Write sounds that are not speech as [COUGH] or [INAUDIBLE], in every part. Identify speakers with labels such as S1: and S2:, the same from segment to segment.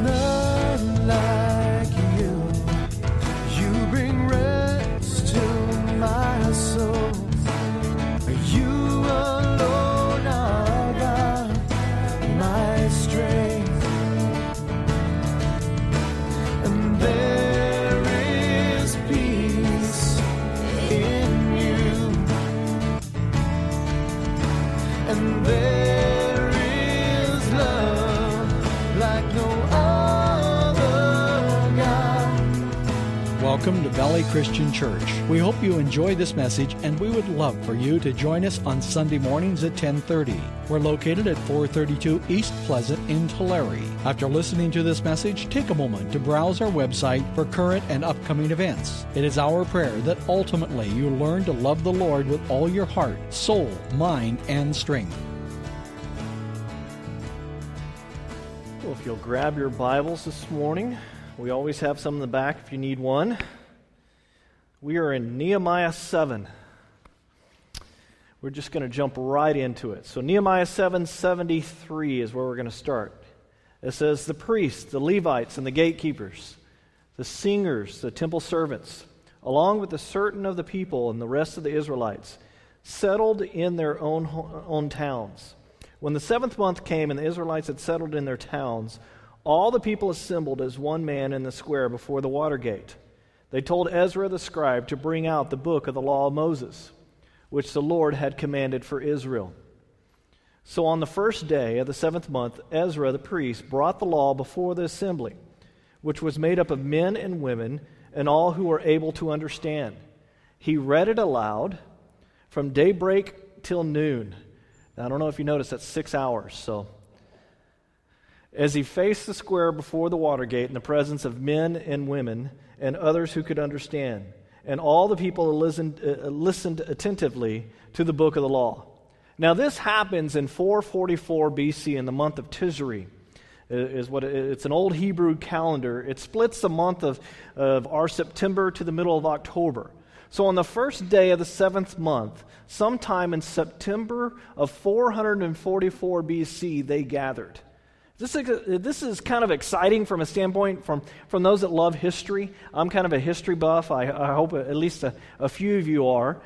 S1: None like
S2: Christian Church. We hope you enjoy this message and we would love for you to join us on Sunday mornings at 10:30. We're located at 432 East Pleasant in Tulare. After listening to this message, take a moment to browse our website for current and upcoming events. It is our prayer that ultimately you learn to love the Lord with all your heart, soul, mind, and strength.
S3: Well, if you'll grab your Bibles this morning, we always have some in the back if you need one. We are in Nehemiah 7. We're just going to jump right into it. So, Nehemiah 7:73 is where we're going to start. It says, The priests, the Levites, and the gatekeepers, the singers, the temple servants, along with the certain of the people and the rest of the Israelites, settled in their own, own towns. When the seventh month came and the Israelites had settled in their towns, all the people assembled as one man in the square before the water gate. They told Ezra the scribe to bring out the book of the law of Moses, which the Lord had commanded for Israel. So on the first day of the seventh month, Ezra the priest brought the law before the assembly, which was made up of men and women and all who were able to understand. He read it aloud from daybreak till noon. Now, I don't know if you noticed, that's six hours. So, as he faced the square before the Watergate in the presence of men and women and others who could understand, and all the people listened, uh, listened attentively to the book of the law. Now, this happens in 444 BC in the month of Tisri. Is what it- it's an old Hebrew calendar. It splits the month of, of our September to the middle of October. So, on the first day of the seventh month, sometime in September of 444 BC, they gathered. This is, this is kind of exciting from a standpoint from, from those that love history. I'm kind of a history buff. I, I hope at least a, a few of you are.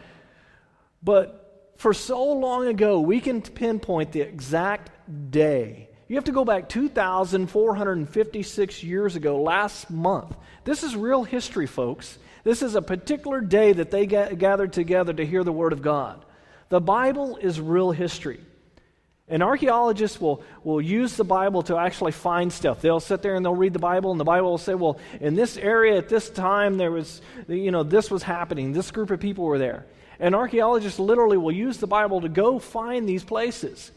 S3: But for so long ago, we can pinpoint the exact day. You have to go back 2,456 years ago, last month. This is real history, folks. This is a particular day that they ga- gathered together to hear the Word of God. The Bible is real history. And archaeologists will, will use the Bible to actually find stuff. They'll sit there and they'll read the Bible, and the Bible will say, well, in this area at this time, there was, you know, this was happening. This group of people were there. And archaeologists literally will use the Bible to go find these places.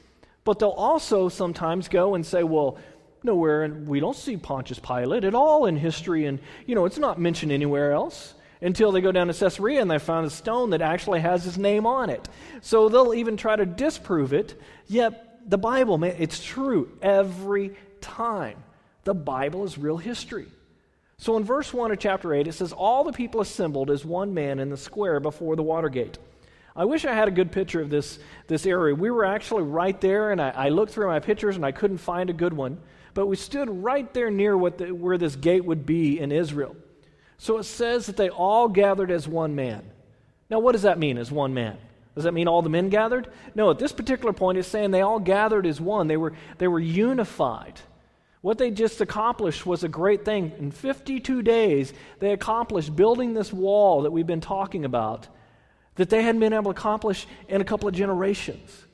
S3: But they'll also sometimes go and say, well, nowhere, and we don't see Pontius Pilate at all in history, and, you know, it's not mentioned anywhere else until they go down to Caesarea and they found a stone that actually has his name on it. So they'll even try to disprove it, yet the Bible, man, it's true every time. The Bible is real history. So in verse 1 of chapter 8, it says, All the people assembled as one man in the square before the water gate. I wish I had a good picture of this, this area. We were actually right there, and I, I looked through my pictures and I couldn't find a good one. But we stood right there near what the, where this gate would be in Israel. So it says that they all gathered as one man. Now, what does that mean, as one man? Does that mean all the men gathered? No, at this particular point, it's saying they all gathered as one. They were, they were unified. What they just accomplished was a great thing. In 52 days, they accomplished building this wall that we've been talking about that they hadn't been able to accomplish in a couple of generations.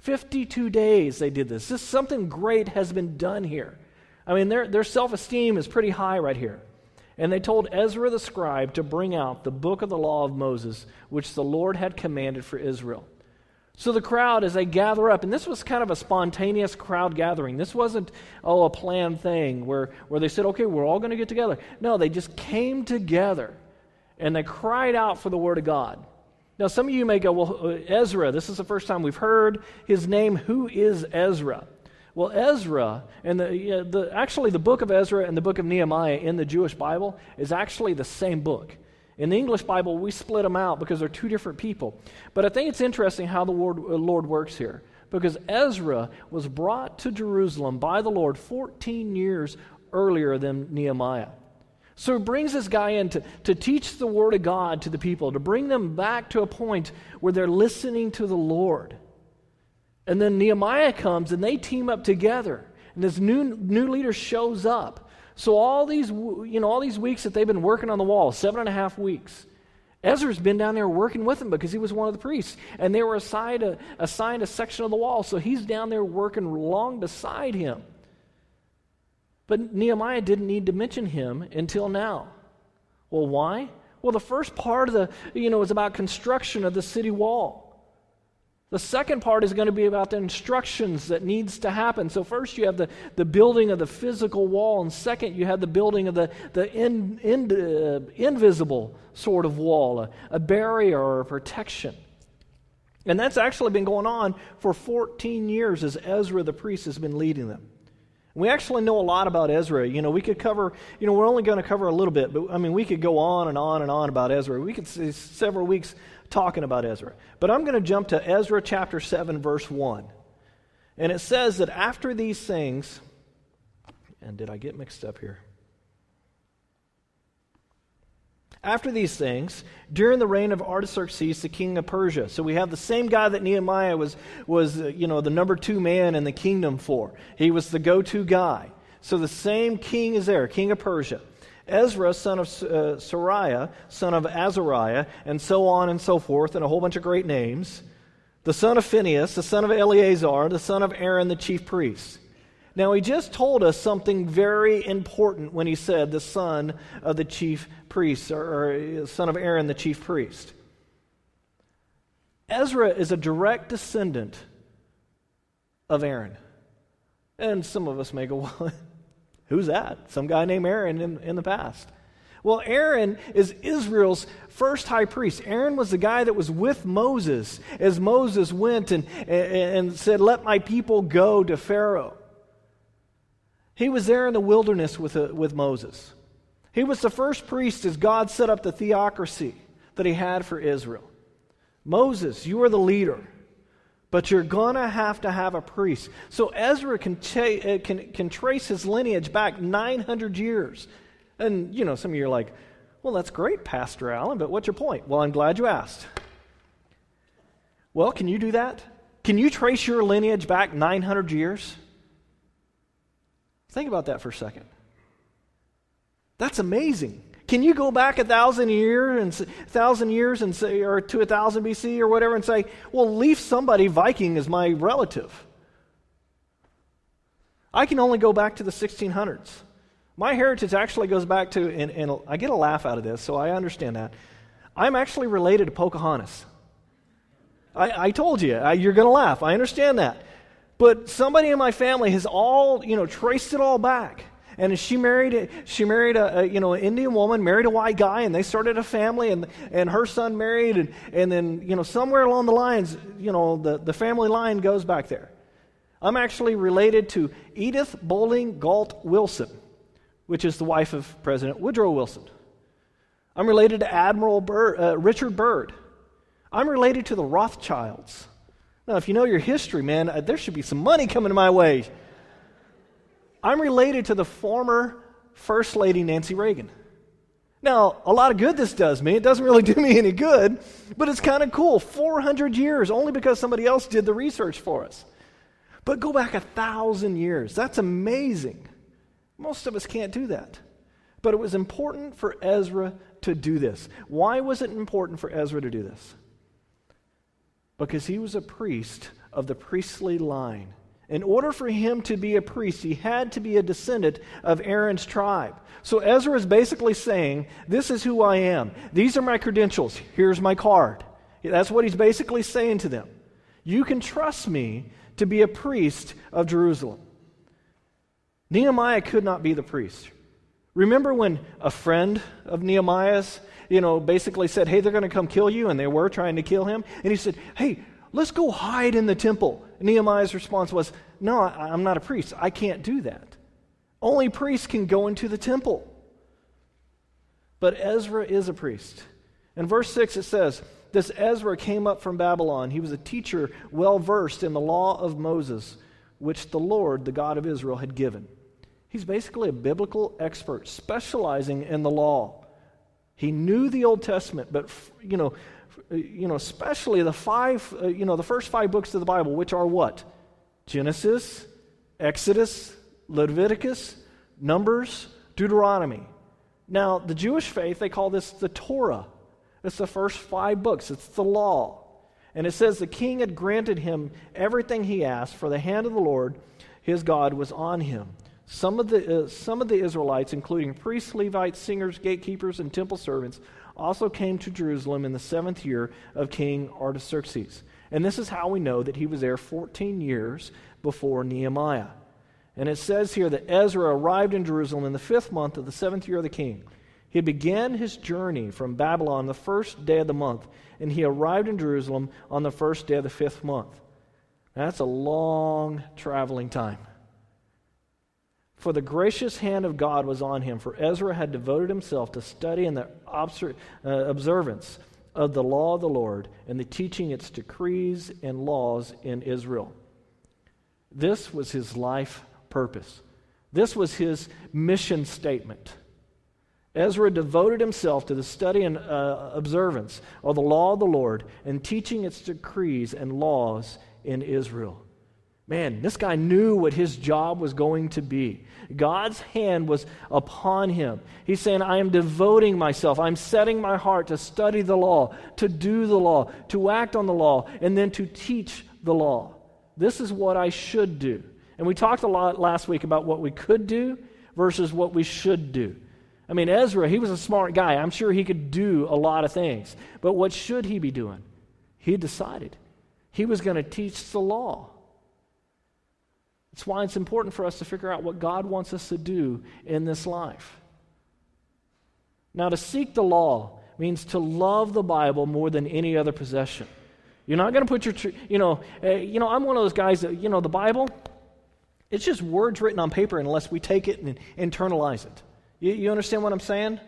S3: 52 days they did this. This something great has been done here. I mean, their, their self esteem is pretty high right here. And they told Ezra the scribe to bring out the book of the law of Moses, which the Lord had commanded for Israel. So the crowd, as they gather up, and this was kind of a spontaneous crowd gathering. This wasn't, oh, a planned thing where, where they said, okay, we're all going to get together. No, they just came together and they cried out for the word of God. Now, some of you may go, well, Ezra, this is the first time we've heard his name. Who is Ezra? Well, Ezra, and the, you know, the, actually the book of Ezra and the book of Nehemiah in the Jewish Bible is actually the same book. In the English Bible, we split them out because they're two different people. But I think it's interesting how the Lord, uh, Lord works here. Because Ezra was brought to Jerusalem by the Lord 14 years earlier than Nehemiah. So he brings this guy in to, to teach the Word of God to the people, to bring them back to a point where they're listening to the Lord. And then Nehemiah comes and they team up together. And this new, new leader shows up. So all these, you know, all these weeks that they've been working on the wall, seven and a half weeks, Ezra's been down there working with them because he was one of the priests. And they were assigned a, assigned a section of the wall. So he's down there working long beside him. But Nehemiah didn't need to mention him until now. Well, why? Well, the first part of the, you know, is about construction of the city wall. The second part is going to be about the instructions that needs to happen. So first you have the, the building of the physical wall, and second you have the building of the, the in, in, uh, invisible sort of wall, a, a barrier or a protection. And that's actually been going on for 14 years as Ezra the priest has been leading them. We actually know a lot about Ezra. You know, we could cover, you know, we're only going to cover a little bit, but I mean, we could go on and on and on about Ezra. We could see several weeks talking about Ezra. But I'm going to jump to Ezra chapter 7, verse 1. And it says that after these things, and did I get mixed up here? After these things, during the reign of Artaxerxes, the king of Persia. So we have the same guy that Nehemiah was, was uh, you know, the number two man in the kingdom for. He was the go to guy. So the same king is there, king of Persia. Ezra, son of uh, Seraiah, son of Azariah, and so on and so forth, and a whole bunch of great names. The son of Phinehas, the son of Eleazar, the son of Aaron, the chief priest. Now, he just told us something very important when he said the son of the chief priest, or, or son of Aaron, the chief priest. Ezra is a direct descendant of Aaron. And some of us may go, [LAUGHS] well, who's that? Some guy named Aaron in, in the past. Well, Aaron is Israel's first high priest. Aaron was the guy that was with Moses as Moses went and, and said, Let my people go to Pharaoh. He was there in the wilderness with, uh, with Moses. He was the first priest as God set up the theocracy that he had for Israel. Moses, you are the leader, but you're going to have to have a priest. So Ezra can, uh, can, can trace his lineage back 900 years. And, you know, some of you are like, well, that's great, Pastor Allen, but what's your point? Well, I'm glad you asked. Well, can you do that? Can you trace your lineage back 900 years? Think about that for a second. That's amazing. Can you go back a thousand years and thousand years and say, or to a thousand BC or whatever, and say, "Well, leave somebody Viking as my relative"? I can only go back to the 1600s. My heritage actually goes back to, and, and I get a laugh out of this, so I understand that. I'm actually related to Pocahontas. I, I told you, I, you're going to laugh. I understand that. But somebody in my family has all, you know, traced it all back. And she married, she married a, a, you know, an Indian woman, married a white guy, and they started a family, and, and her son married, and, and then, you know, somewhere along the lines, you know, the, the family line goes back there. I'm actually related to Edith Bolling Galt Wilson, which is the wife of President Woodrow Wilson. I'm related to Admiral uh, Richard Byrd. I'm related to the Rothschilds. Now, if you know your history, man, uh, there should be some money coming my way. I'm related to the former First Lady Nancy Reagan. Now, a lot of good this does me. It doesn't really [LAUGHS] do me any good, but it's kind of cool. 400 years, only because somebody else did the research for us. But go back a thousand years. That's amazing. Most of us can't do that. But it was important for Ezra to do this. Why was it important for Ezra to do this? because he was a priest of the priestly line. In order for him to be a priest, he had to be a descendant of Aaron's tribe. So Ezra is basically saying, This is who I am. These are my credentials. Here's my card. That's what he's basically saying to them. You can trust me to be a priest of Jerusalem. Nehemiah could not be the priest. Remember when a friend of Nehemiah's you know, basically said, hey, they're going to come kill you, and they were trying to kill him. And he said, hey, let's go hide in the temple. Nehemiah's response was, no, I'm not a priest. I can't do that. Only priests can go into the temple. But Ezra is a priest. In verse 6, it says, This Ezra came up from Babylon. He was a teacher well versed in the law of Moses, which the Lord, the God of Israel, had given. He's basically a biblical expert specializing in the law. He knew the Old Testament, but you know, you know, especially the five, uh, you know, the first five books of the Bible, which are what? Genesis, Exodus, Leviticus, Numbers, Deuteronomy. Now, the Jewish faith, they call this the Torah. It's the first five books, it's the law. And it says the king had granted him everything he asked, for the hand of the Lord his God was on him. Some of the, uh, some of the Israelites, including priests, Levites, singers, gatekeepers, and temple servants, also came to Jerusalem in the seventh year of King Artaxerxes. And this is how we know that he was there 14 years before Nehemiah. And it says here that Ezra arrived in Jerusalem in the fifth month of the seventh year of the king. He began his journey from Babylon the first day of the month, and he arrived in Jerusalem on the first day of the fifth month. That's a long traveling time. For the gracious hand of God was on him, for Ezra had devoted himself to study and the uh, observance of the law of the Lord and the teaching its decrees and laws in Israel. This was his life purpose. This was his mission statement. Ezra devoted himself to the study and uh, observance of the law of the Lord and teaching its decrees and laws in Israel. Man, this guy knew what his job was going to be. God's hand was upon him. He's saying, I am devoting myself. I'm setting my heart to study the law, to do the law, to act on the law, and then to teach the law. This is what I should do. And we talked a lot last week about what we could do versus what we should do. I mean, Ezra, he was a smart guy. I'm sure he could do a lot of things. But what should he be doing? He decided he was going to teach the law. That's why it's important for us to figure out what God wants us to do in this life. Now, to seek the law means to love the Bible more than any other possession. You're not going to put your, you know, uh, you know, I'm one of those guys that, you know, the Bible, it's just words written on paper unless we take it and internalize it. You, you understand what I'm saying?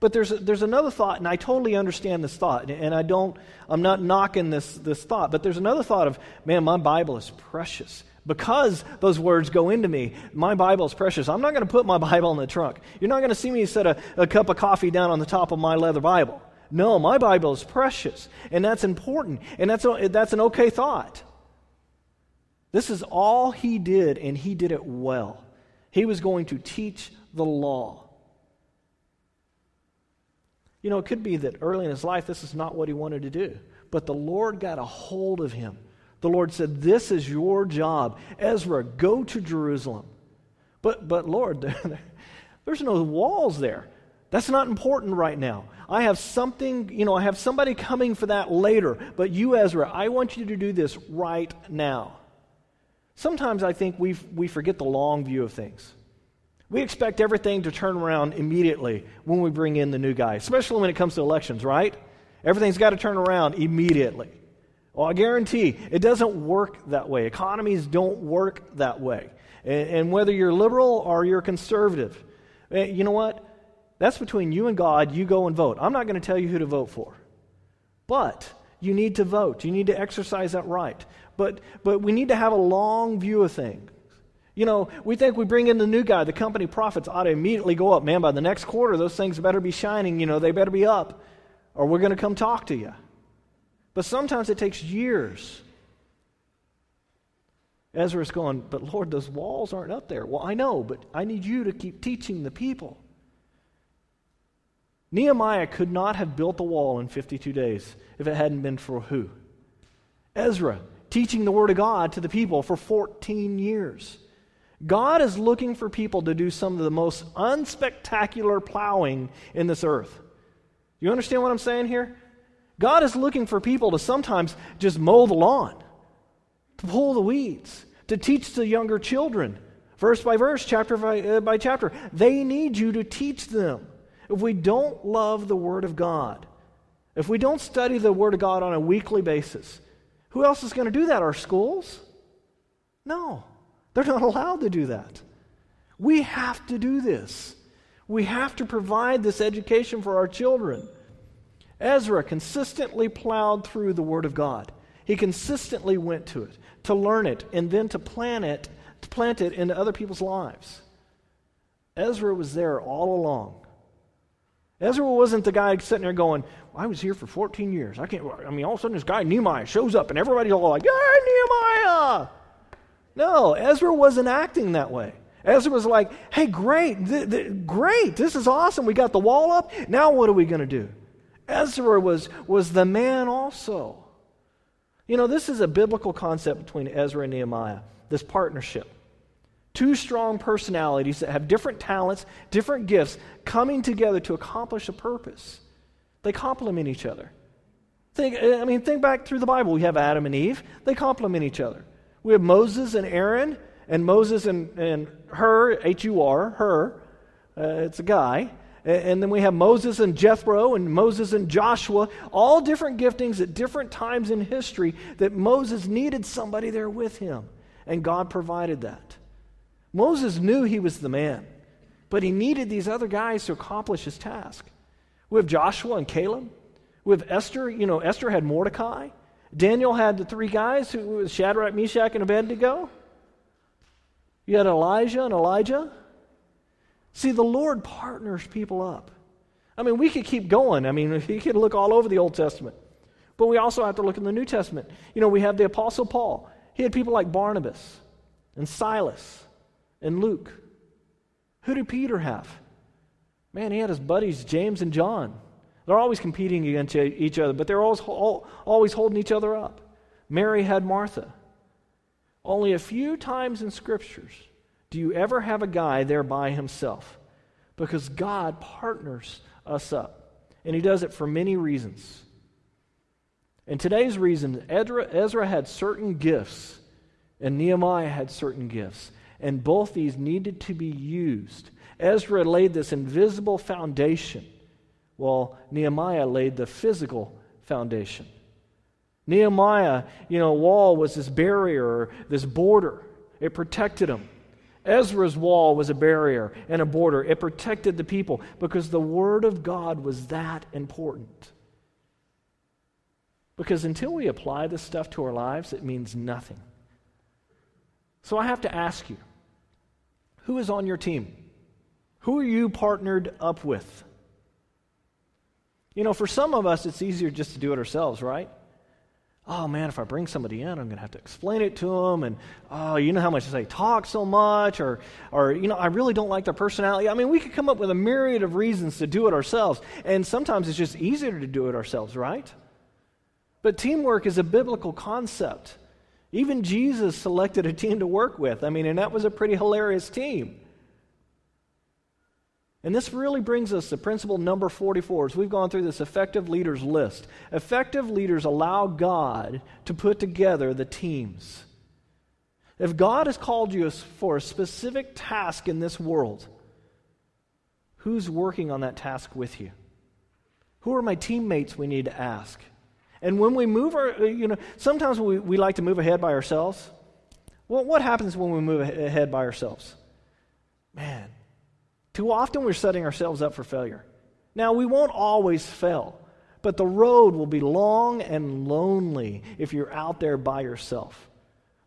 S3: But there's, there's another thought, and I totally understand this thought, and I don't, I'm not knocking this, this thought, but there's another thought of, man, my Bible is precious. Because those words go into me, my Bible is precious. I'm not going to put my [LAUGHS] Bible in the trunk. You're not going to see me set a, a cup of coffee down on the top of my leather Bible. No, my Bible is precious, and that's important, and that's, a, that's an okay thought. This is all he did, and he did it well. He was going to teach the law. You know, it could be that early in his life, this is not what he wanted to do. But the Lord got a hold of him. The Lord said, This is your job. Ezra, go to Jerusalem. But, but Lord, [LAUGHS] there's no walls there. That's not important right now. I have something, you know, I have somebody coming for that later. But you, Ezra, I want you to do this right now. Sometimes I think we we forget the long view of things. We expect everything to turn around immediately when we bring in the new guy, especially when it comes to elections, right? Everything's got to turn around immediately. Well, I guarantee it doesn't work that way. Economies don't work that way. And, and whether you're liberal or you're conservative, eh, you know what? That's between you and God. You go and vote. I'm not going to tell you who to vote for. But you need to vote. You need to exercise that right. But, but we need to have a long view of things. You know, we think we bring in the new guy, the company profits ought to immediately go up. Man, by the next quarter, those things better be shining. You know, they better be up, or we're going to come talk to you. But sometimes it takes years. Ezra's going, but Lord, those walls aren't up there. Well, I know, but I need you to keep teaching the people. Nehemiah could not have built the wall in 52 days if it hadn't been for who? Ezra, teaching the Word of God to the people for 14 years. God is looking for people to do some of the most unspectacular plowing in this earth. You understand what I'm saying here? God is looking for people to sometimes just mow the lawn, to pull the weeds, to teach the younger children, verse by verse, chapter by, uh, by chapter. They need you to teach them. If we don't love the Word of God, if we don't study the Word of God on a weekly basis, who else is going to do that? Our schools? No. They're not allowed to do that. We have to do this. We have to provide this education for our children. Ezra consistently plowed through the Word of God. He consistently went to it to learn it and then to plant it, to plant it into other people's lives. Ezra was there all along. Ezra wasn't the guy sitting there going, I was here for 14 years. I can't, I mean, all of a sudden this guy, Nehemiah, shows up and everybody's all like, Yeah, Nehemiah! No, Ezra wasn't acting that way. Ezra was like, Hey, great, th- th- great, this is awesome. We got the wall up. Now what are we going to do? Ezra was, was the man also. You know, this is a biblical concept between Ezra and Nehemiah, this partnership. Two strong personalities that have different talents, different gifts, coming together to accomplish a purpose. They complement each other. Think, I mean, think back through the Bible. We have Adam and Eve, they complement each other. We have Moses and Aaron, and Moses and, and Hur, H U R, Hur. Uh, it's a guy. And then we have Moses and Jethro and Moses and Joshua, all different giftings at different times in history that Moses needed somebody there with him. And God provided that. Moses knew he was the man, but he needed these other guys to accomplish his task. We have Joshua and Caleb. We have Esther. You know, Esther had Mordecai. Daniel had the three guys who was Shadrach, Meshach, and Abednego. You had Elijah and Elisha. See, the Lord partners people up. I mean, we could keep going. I mean, [LAUGHS] we could look all over the Old Testament. But we also have to look in the New Testament. You know, we have the Apostle Paul. He had people like Barnabas and Silas and Luke. Who did Peter have? Man, he had his buddies, James and John. They're always competing against each other, but they're always, always holding each other up. Mary had Martha. Only a few times in scriptures do you ever have a guy there by himself? Because God partners us up. And he does it for many reasons. And today's reason, Ezra, Ezra had certain gifts, and Nehemiah had certain gifts. And both these needed to be used. Ezra laid this invisible foundation, while Nehemiah laid the physical foundation. Nehemiah, you know, wall was this barrier, this border. It protected him. Ezra's wall was a barrier and a border. It protected the people because the Word of God was that important. Because until we apply this stuff to our lives, it means nothing. So I have to ask you who is on your team? Who are you partnered up with? You know, for some of us, it's easier just to do it ourselves, right? Oh man, if I bring somebody in, I'm going to have to explain it to them. And, oh, you know how much they talk so much. Or, or, you know, I really don't like their personality. I mean, we could come up with a myriad of reasons to do it ourselves. And sometimes it's just easier to do it ourselves, right? But teamwork is a biblical concept. Even Jesus selected a team to work with. I mean, and that was a pretty hilarious team. And this really brings us to principle number 44 as we've gone through this effective leaders list. Effective leaders allow God to put together the teams. If God has called you for a specific task in this world, who's working on that task with you? Who are my teammates we need to ask? And when we move our, uh, you know, sometimes we, we like to move ahead by ourselves. Well, what happens when we move ahead by ourselves? Man, too often we're setting ourselves up for failure. Now, we won't always fail, but the road will be long and lonely if you're out there by yourself.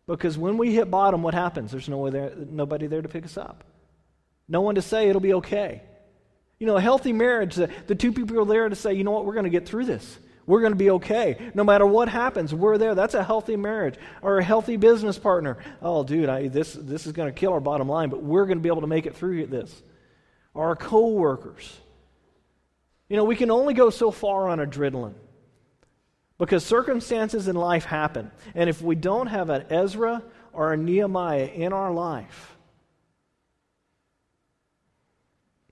S3: Because when we hit bottom, what happens? There's no way there, nobody there to pick us up. No one to say it'll be okay. You know, a healthy marriage, the, the two people are there to say, you know what, we're going to get through this. We're going to be okay. No matter what happens, we're there. That's a healthy marriage. Or a healthy business partner. Oh, dude, I, this, this is going to kill our bottom line, but we're going to be able to make it through this our coworkers. You know, we can only go so far on adrenaline because circumstances in life happen. And if we don't have an Ezra or a Nehemiah in our life,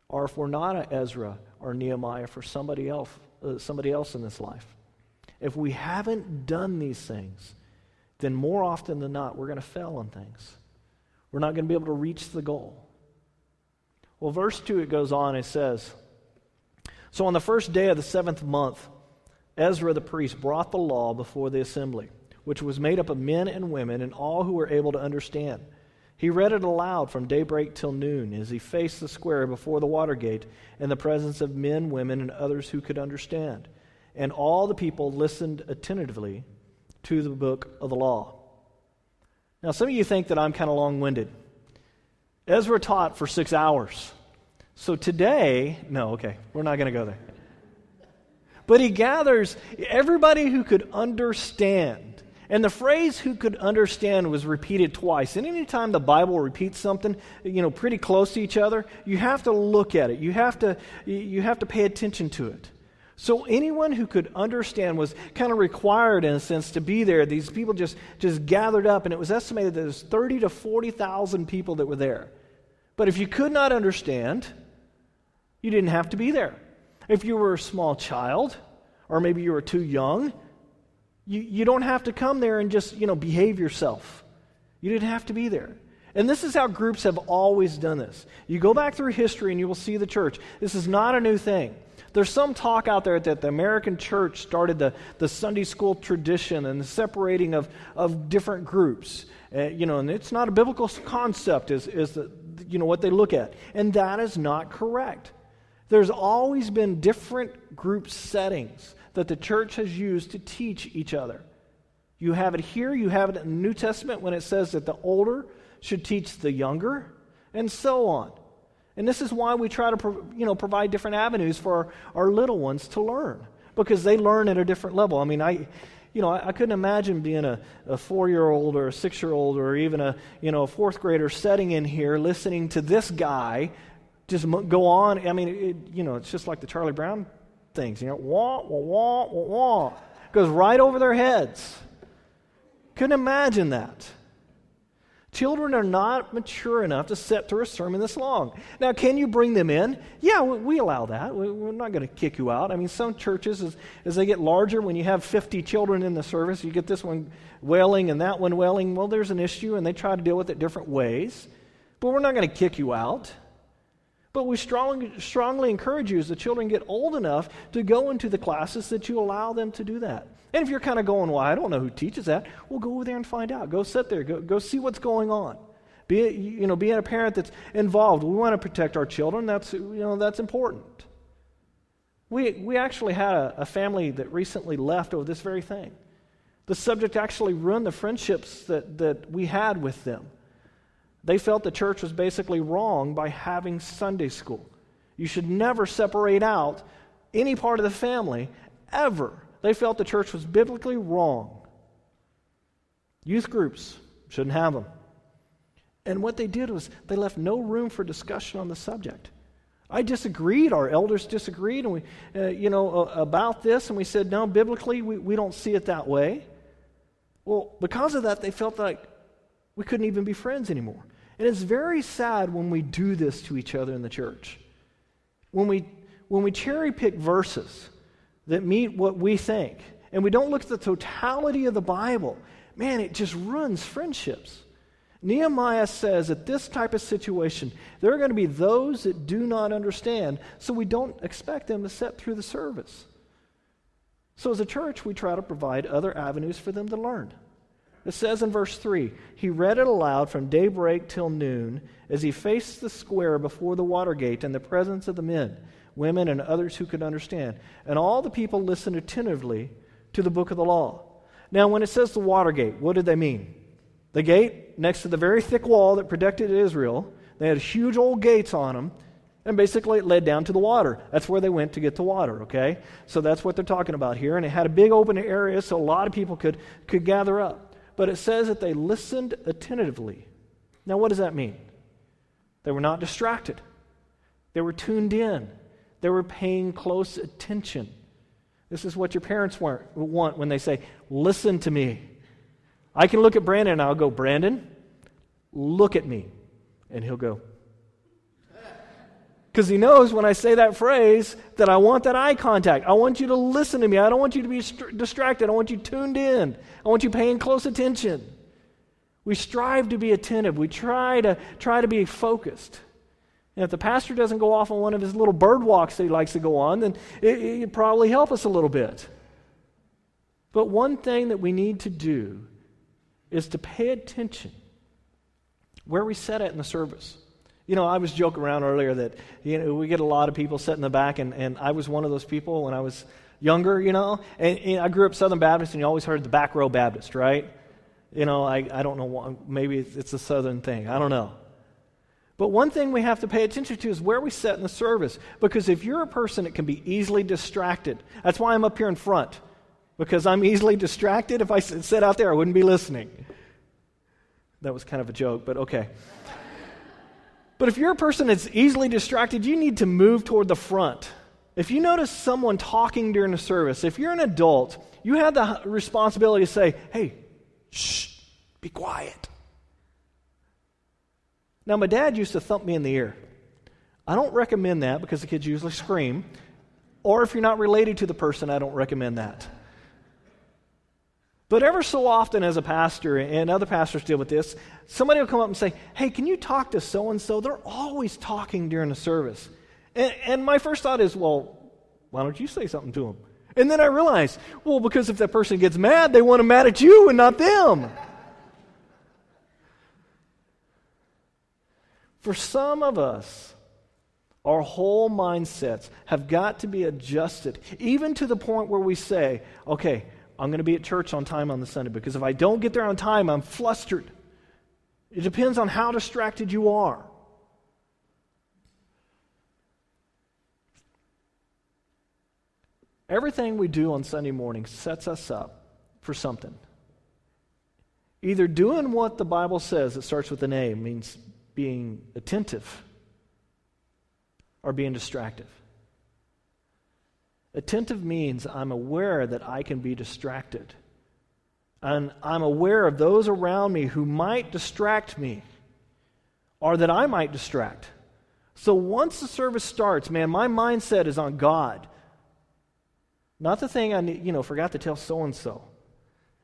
S3: or if we're not an Ezra or Nehemiah for somebody else, uh, somebody else in this life, if we haven't done these things, then more often than not, we're going to fail on things. We're not going to be able to reach the goal. Well, verse 2, it goes on, it says, So on the first day of the seventh month, Ezra the priest brought the law before the assembly, which was made up of men and women and all who were able to understand. He read it aloud from daybreak till noon as he faced the square before the water gate in the presence of men, women, and others who could understand. And all the people listened attentively to the book of the law. Now, some of you think that I'm kind of long winded. Ezra taught for six hours. So today, no, okay, we're not going to go there. But he gathers everybody who could understand. And the phrase who could understand was repeated twice. And anytime the Bible repeats something, you know, pretty close to each other, you have to look at it. You have to, you have to pay attention to it. So anyone who could understand was kind of required, in a sense, to be there. These people just, just gathered up, and it was estimated that there was 30 to 40,000 people that were there. But if you could not understand, you didn't have to be there. If you were a small child, or maybe you were too young, you, you don't have to come there and just, you know, behave yourself. You didn't have to be there. And this is how groups have always done this. You go back through history and you will see the church. This is not a new thing. There's some talk out there that the American church started the, the Sunday school tradition and the separating of, of different groups. Uh, you know, and it's not a biblical concept, is, is the, you know, what they look at. And that is not correct. There's always been different group settings that the church has used to teach each other. You have it here, you have it in the New Testament when it says that the older should teach the younger, and so on. And this is why we try to you know, provide different avenues for our, our little ones to learn, because they learn at a different level. I mean, I, you know, I, I couldn't imagine being a, a four year old or a six year old or even a, you know, a fourth grader sitting in here listening to this guy just go on. I mean, it, you know, it's just like the Charlie Brown things. You know, wah, wah, wah, wah, wah. Goes right over their heads. Couldn't imagine that. Children are not mature enough to sit through a sermon this long. Now, can you bring them in? Yeah, we, allow that. We, are not going to kick you out. I mean, some churches, as, as they get larger, when you have 50 children in the service, you get this one wailing and that one wailing. Well, there's an issue, and they try to deal with it different ways. But we're not going to kick you out. But we strongly, strongly encourage you as the children get old enough to go into the classes that you allow them to do that. And if you're kind of going, well, I don't know who teaches that, well, go over there and find out. Go sit there. Go, go see what's going on. Be, you know, being a parent that's involved. We want to protect our children. That's, you know, that's important. We, we actually had a, a family that recently left over this very thing. The subject actually ruined the friendships that, that we had with them. They felt the church was basically wrong by having Sunday school. You should never separate out any part of the family, ever. They felt the church was biblically wrong. Youth groups shouldn't have them. And what they did was they left no room for discussion on the subject. I disagreed, our elders disagreed, and we, uh, you know, uh, about this, and we said, no, biblically, we, we don't see it that way. Well, because of that, they felt like we couldn't even be friends anymore. And it's very sad when we do this to each other in the church. When we, when we cherry pick verses that meet what we think, and we don't look at the totality of the Bible, man, it just ruins friendships. Nehemiah says that this type of situation, there are going to be those that do not understand, so we don't expect them to sit through the service. So, as a church, we try to provide other avenues for them to learn. It says in verse 3 He read it aloud from daybreak till noon as he faced the square before the water gate in the presence of the men, women, and others who could understand. And all the people listened attentively to the book of the law. Now, when it says the water gate, what did they mean? The gate next to the very thick wall that protected Israel, they had huge old gates on them. And basically, it led down to the water. That's where they went to get the water, okay? So that's what they're talking about here. And it had a big open area so a lot of people could, could gather up but it says that they listened attentively. Now, what does that mean? They were not distracted, they were tuned in, they were paying close attention. This is what your parents want when they say, Listen to me. I can look at Brandon and I'll go, Brandon, look at me. And he'll go, because he knows when I say that phrase that I want that eye contact. I want you to listen to me. I don't want you to be st- distracted. I want you tuned in. I want you paying close attention. We strive to be attentive. We try to try to be focused. And if the pastor doesn't go off on one of his little bird walks that he likes to go on, then it, it probably help us a little bit. But one thing that we need to do is to pay attention where we set it in the service. You know, I was joking around earlier that, you know, we get a lot of people sitting in the back, and, and I was one of those people when I was younger, you know. And, and I grew up Southern Baptist, and you always heard the back row Baptist, right? You know, I, I don't know, maybe it's a Southern thing. I don't know. But one thing we have to pay attention to is where we sit in the service. Because if you're a person that can be easily distracted, that's why I'm up here in front. Because I'm easily distracted. If I sit out there, I wouldn't be listening. That was kind of a joke, but okay. But if you're a person that's easily distracted, you need to move toward the front. If you notice someone talking during the service, if you're an adult, you have the responsibility to say, hey, shh, be quiet. Now, my dad used to thump me in the ear. I don't recommend that because the kids usually scream. Or if you're not related to the person, I don't recommend that. But ever so often, as a pastor, and other pastors deal with this, somebody will come up and say, Hey, can you talk to so and so? They're always talking during the service. And, and, my first thought is, Well, why don't you say something to them? And then I realize, Well, because if that person gets mad, they want to mad at you and not them. For some of us, our whole mindsets have got to be adjusted, even to the point where we say, Okay, I'm going to be at church on time on the Sunday because if I don't get there on time, I'm flustered. It depends on how distracted you are. Everything we do on Sunday morning sets us up for something. Either doing what the Bible says, it starts with an A, means being attentive, or being distracted. Attentive means I'm aware that I can be distracted. And I'm aware of those around me who might distract me or that I might distract. So once the service starts, man, my mindset is on God. Not the thing I you know, forgot to tell so and so.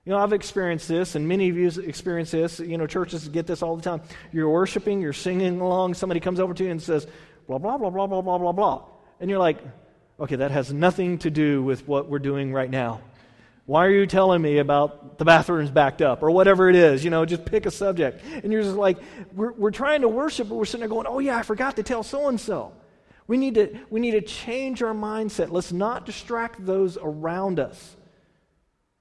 S3: You know, I've experienced this, and many of you experience this. You know, churches get this all the time. You're worshiping, you're singing along, somebody comes over to you and says, blah, blah, blah, blah, blah, blah, blah, blah. And you're like, Okay, that has nothing to do with what we're doing right now. Why are you telling me about the bathrooms backed up or whatever it is? You know, just pick a subject. And you're just like, we're, we're trying to worship, but we're sitting there going, oh, yeah, I forgot to tell so and so. We need to we need to change our mindset. Let's not distract those around us.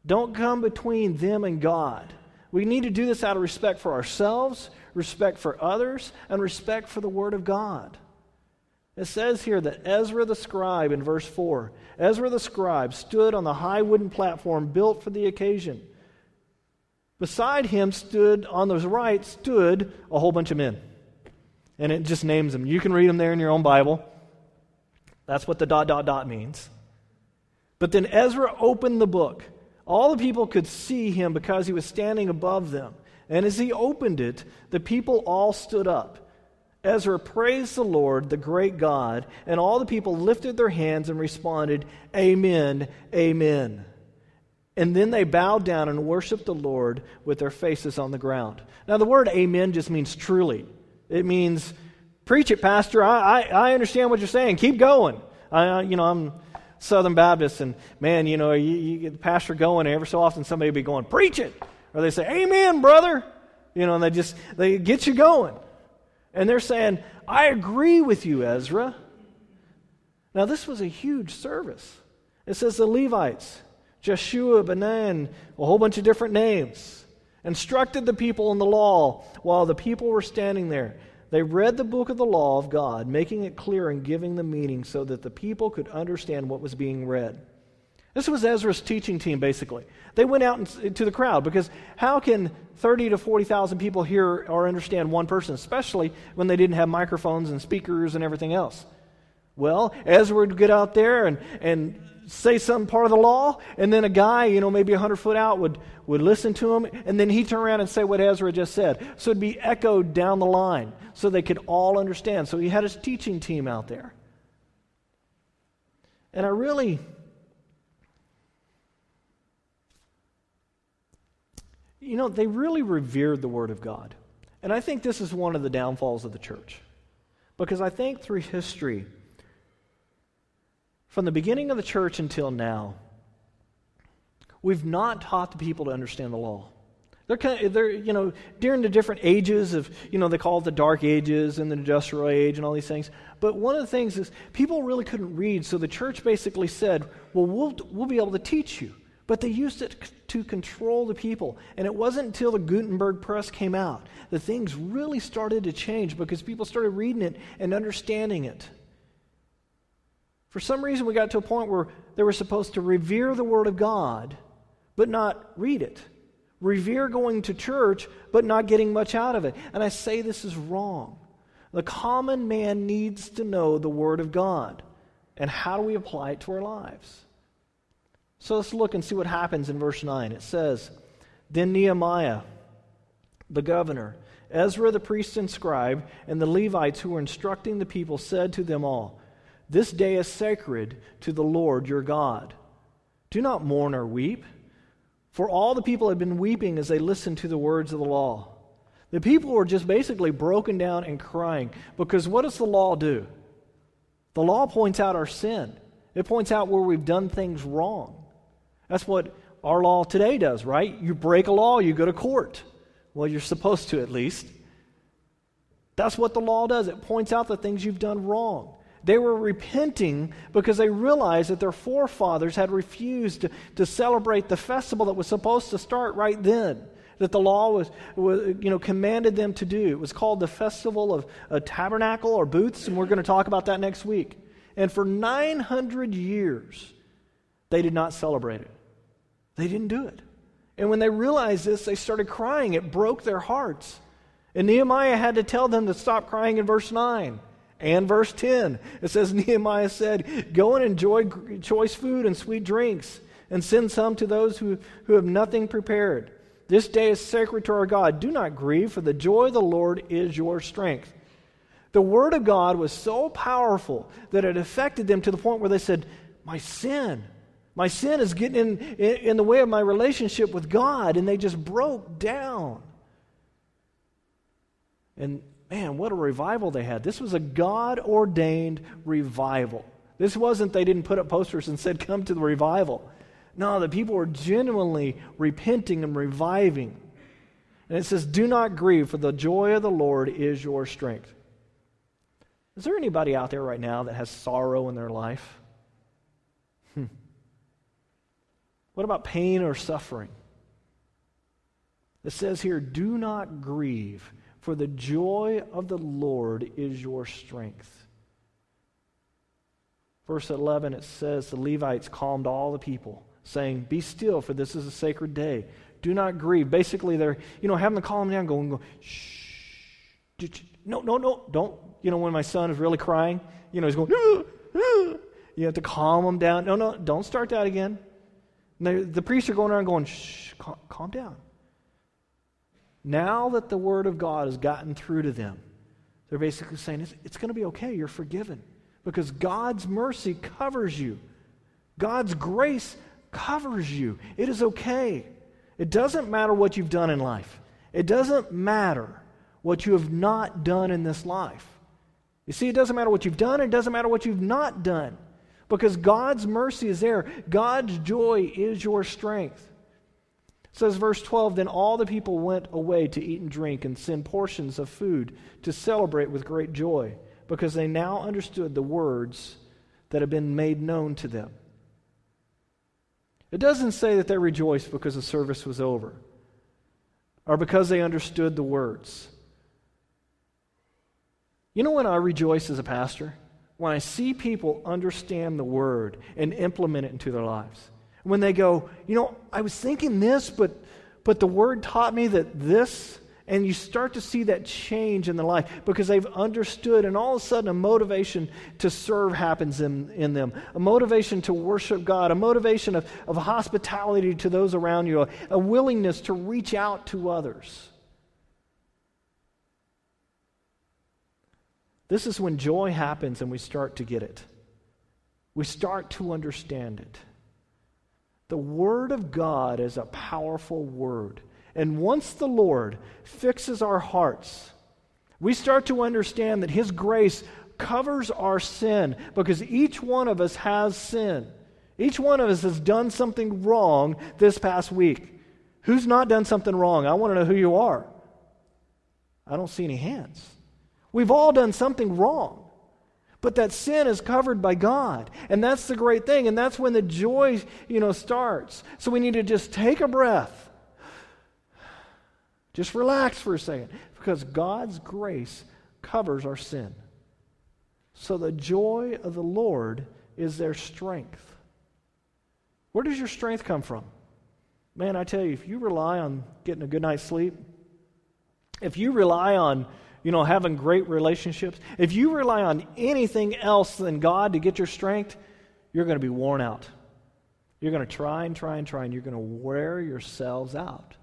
S3: Don't come between them and God. We need to do this out of respect for ourselves, respect for others, and respect for the Word of God. It says here that Ezra the scribe in verse 4 Ezra the scribe stood on the high wooden platform built for the occasion. Beside him stood, on the right, stood a whole bunch of men. And it just names them. You can read them there in your own Bible. That's what the dot, dot, dot means. But then Ezra opened the book. All the people could see him because he was standing above them. And as he opened it, the people all stood up. Ezra praised the Lord, the great God, and all the people lifted their hands and responded, Amen, Amen. And then they bowed down and worshiped the Lord with their faces on the ground. Now, the word amen just means truly. It means, preach it, Pastor. I, I, I understand what you're saying. Keep going. I, you know, I'm Southern Baptist, and man, you know, you, you get the pastor going, and every so often somebody will be going, preach it. Or they say, Amen, brother. You know, and they just, they get you going. And they're saying, I agree with you, Ezra. Now, this was a huge service. It says the Levites, Jeshua, Benan, a whole bunch of different names, instructed the people in the law while the people were standing there. They read the book of the law of God, making it clear and giving the meaning so that the people could understand what was being read. This was Ezra's teaching team, basically. They went out into the crowd because how can 30 to 40,000 people hear or understand one person, especially when they didn't have microphones and speakers and everything else? Well, Ezra would get out there and, and say some part of the law, and then a guy, you know, maybe 100 foot out would, would listen to him, and then he'd turn around and say what Ezra just said. So it'd be echoed down the line so they could all understand. So he had his teaching team out there. And I really you know, they really revered the Word of God. And I think this is one of the downfalls of the church. Because I think through history, from the beginning of the church until now, we've not taught the people to understand the law. They're kind of, they're, you know, during the different ages of, you know, they call it the dark ages and the industrial age and all these things. But one of the things is people really couldn't read, so the church basically said, well, we'll, we'll be able to teach you. But they used it to control the people. And it wasn't until the Gutenberg press came out that things really started to change because people started reading it and understanding it. For some reason, we got to a point where they were supposed to revere the Word of God, but not read it. Revere going to church, but not getting much out of it. And I say this is wrong. The common man needs to know the Word of God. And how do we apply it to our lives? So let's look and see what happens in verse 9. It says, Then Nehemiah, the governor, Ezra the priest and scribe, and the Levites who were instructing the people said to them all, This day is sacred to the Lord your God. Do not mourn or weep, for all the people had been weeping as they listened to the words of the law. The people were just basically broken down and crying because what does the law do? The law points out our sin, it points out where we've done things wrong. That's what our law today does, right? You break a law, you go to court. Well, you're supposed to at least. That's what the law does. It points out the things you've done wrong. They were repenting because they realized that their forefathers had refused to, to celebrate the festival that was supposed to start right then that the law was, was, you know, commanded them to do. It was called the Festival of a Tabernacle or Booths, and we're going to talk about that next week. And for 900 years, they did not celebrate it. They didn't do it. And when they realized this, they started crying. It broke their hearts. And Nehemiah had to tell them to stop crying in verse 9 and verse 10. It says, [LAUGHS] Nehemiah said, Go and enjoy choice food and sweet drinks, and send some to those who, who have nothing prepared. This day is sacred to our God. Do not grieve, for the joy of the Lord is your strength. The word of God was so powerful that it affected them to the point where they said, My sin, my sin is getting in, in, the way of my relationship with God. And they just broke down. And man, what a revival they had. This was a God ordained revival. This wasn't they didn't put up posters and said, Come to the revival. No, the people were genuinely repenting and reviving. And it says, Do not grieve, for the joy of the Lord is your strength. Is there anybody out there right now that has sorrow in their life? Hmm. What about pain or suffering? It says here, Do not grieve, for the joy of the Lord is your strength. Verse 11, it says, The Levites calmed all the people saying, Be still, for this is a sacred day. Do not grieve. Basically, they're, you know, having to calm down, going, go, shh. No, no, no, don't. You know, when my son is really crying, you know, he's going, ah, [GASPS] ah. you have to calm him down. No, no, don't start that again. The, the priests are going around going, shh, calm, calm down. Now that the word of God has gotten through to them, they're basically saying, it's, it's going to be okay. You're forgiven because God's mercy covers you. God's grace covers you. It is okay. It doesn't matter what you've done in life, it doesn't matter what you have not done in this life. You see, it doesn't matter what you've done, it doesn't matter what you've not done. Because God's mercy is there. God's joy is your strength. It says verse 12 Then all the people went away to eat and drink and send portions of food to celebrate with great joy, because they now understood the words that had been made known to them. It doesn't say that they rejoiced because the service was over or because they understood the words. You know when I rejoice as a pastor? When I see people understand the word and implement it into their lives. When they go, you know, I was thinking this, but but the word taught me that this and you start to see that change in their life because they've understood, and all of a sudden, a motivation to serve happens in, in them. A motivation to worship God, a motivation of, of hospitality to those around you, a, a willingness to reach out to others. This is when joy happens and we start to get it. We start to understand it. The Word of God is a powerful Word. And once the Lord fixes our hearts, we start to understand that His grace covers our sin because each one of us has sin. Each one of us has done something wrong this past week. Who's not done something wrong? I want to know who you are. I don't see any hands. We've all done something wrong. But that sin is covered by God. And that's the great thing. And that's when the joy, you know, starts. So we need to just take a breath. Just relax for a second. Because God's grace covers our sin. So the joy of the Lord is their strength. Where does your strength come from? Man, I tell you, if you rely on getting a good night's sleep, if you rely on, you know, having great relationships, if you rely on anything else than God to get your strength, you're going to be worn out. You're going to try and try and try, and you're going to wear yourselves out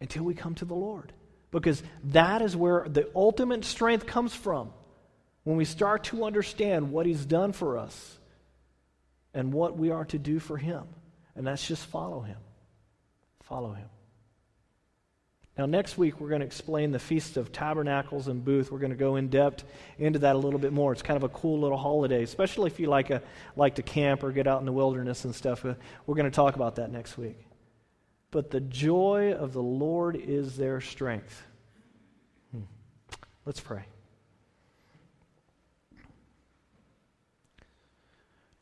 S3: until we come to the Lord. Because that is where the ultimate strength comes from. When we start to understand what He's done for us and what we are to do for Him. And that's just follow Him. Follow Him. Now, next week, we're going to explain the Feast of Tabernacles and Booth. We're going to go in depth into that a little bit more. It's kind of a cool little holiday, especially if you like, a, like to camp or get out in the wilderness and stuff. Uh, we're going to talk about that next week. But the joy of the Lord is their strength. Hmm. Let's pray.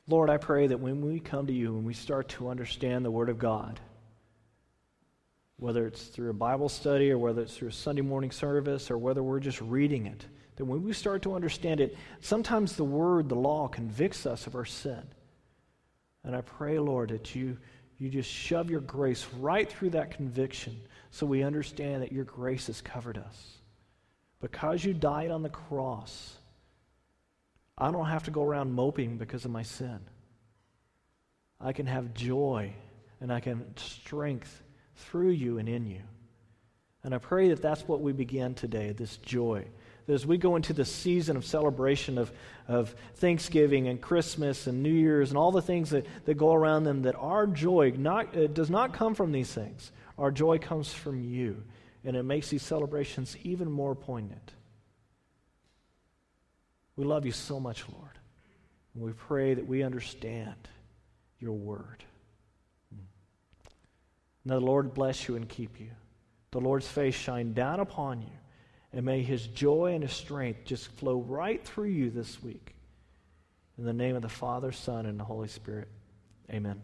S3: Lord, I pray that when we come to you and we start to understand the Word of God, whether it's through a Bible study or whether it's through a Sunday morning service or whether we're just reading it, that when we start to understand it, sometimes the Word, the law, convicts us of our sin. And I pray, Lord, that you, you just shove your grace right through that conviction so we understand that your grace has covered us. Because you died on the cross, I don't have to go around moping because of my sin. I can have joy and I can strength through you and in you. And I pray that that's what we begin today, this joy. That as we go into the season of celebration of, of Thanksgiving and Christmas and New Year's and all the things that, that go around them, that our joy not, it does not come from these things. Our joy comes from you. And it makes these celebrations even more poignant. We love you so much, Lord. And we pray that we understand your word. Now the Lord bless you and keep you. The Lord's face shine down upon you, and may his joy and his strength just flow right through you this week. In the name of the Father, Son, and the Holy Spirit. Amen.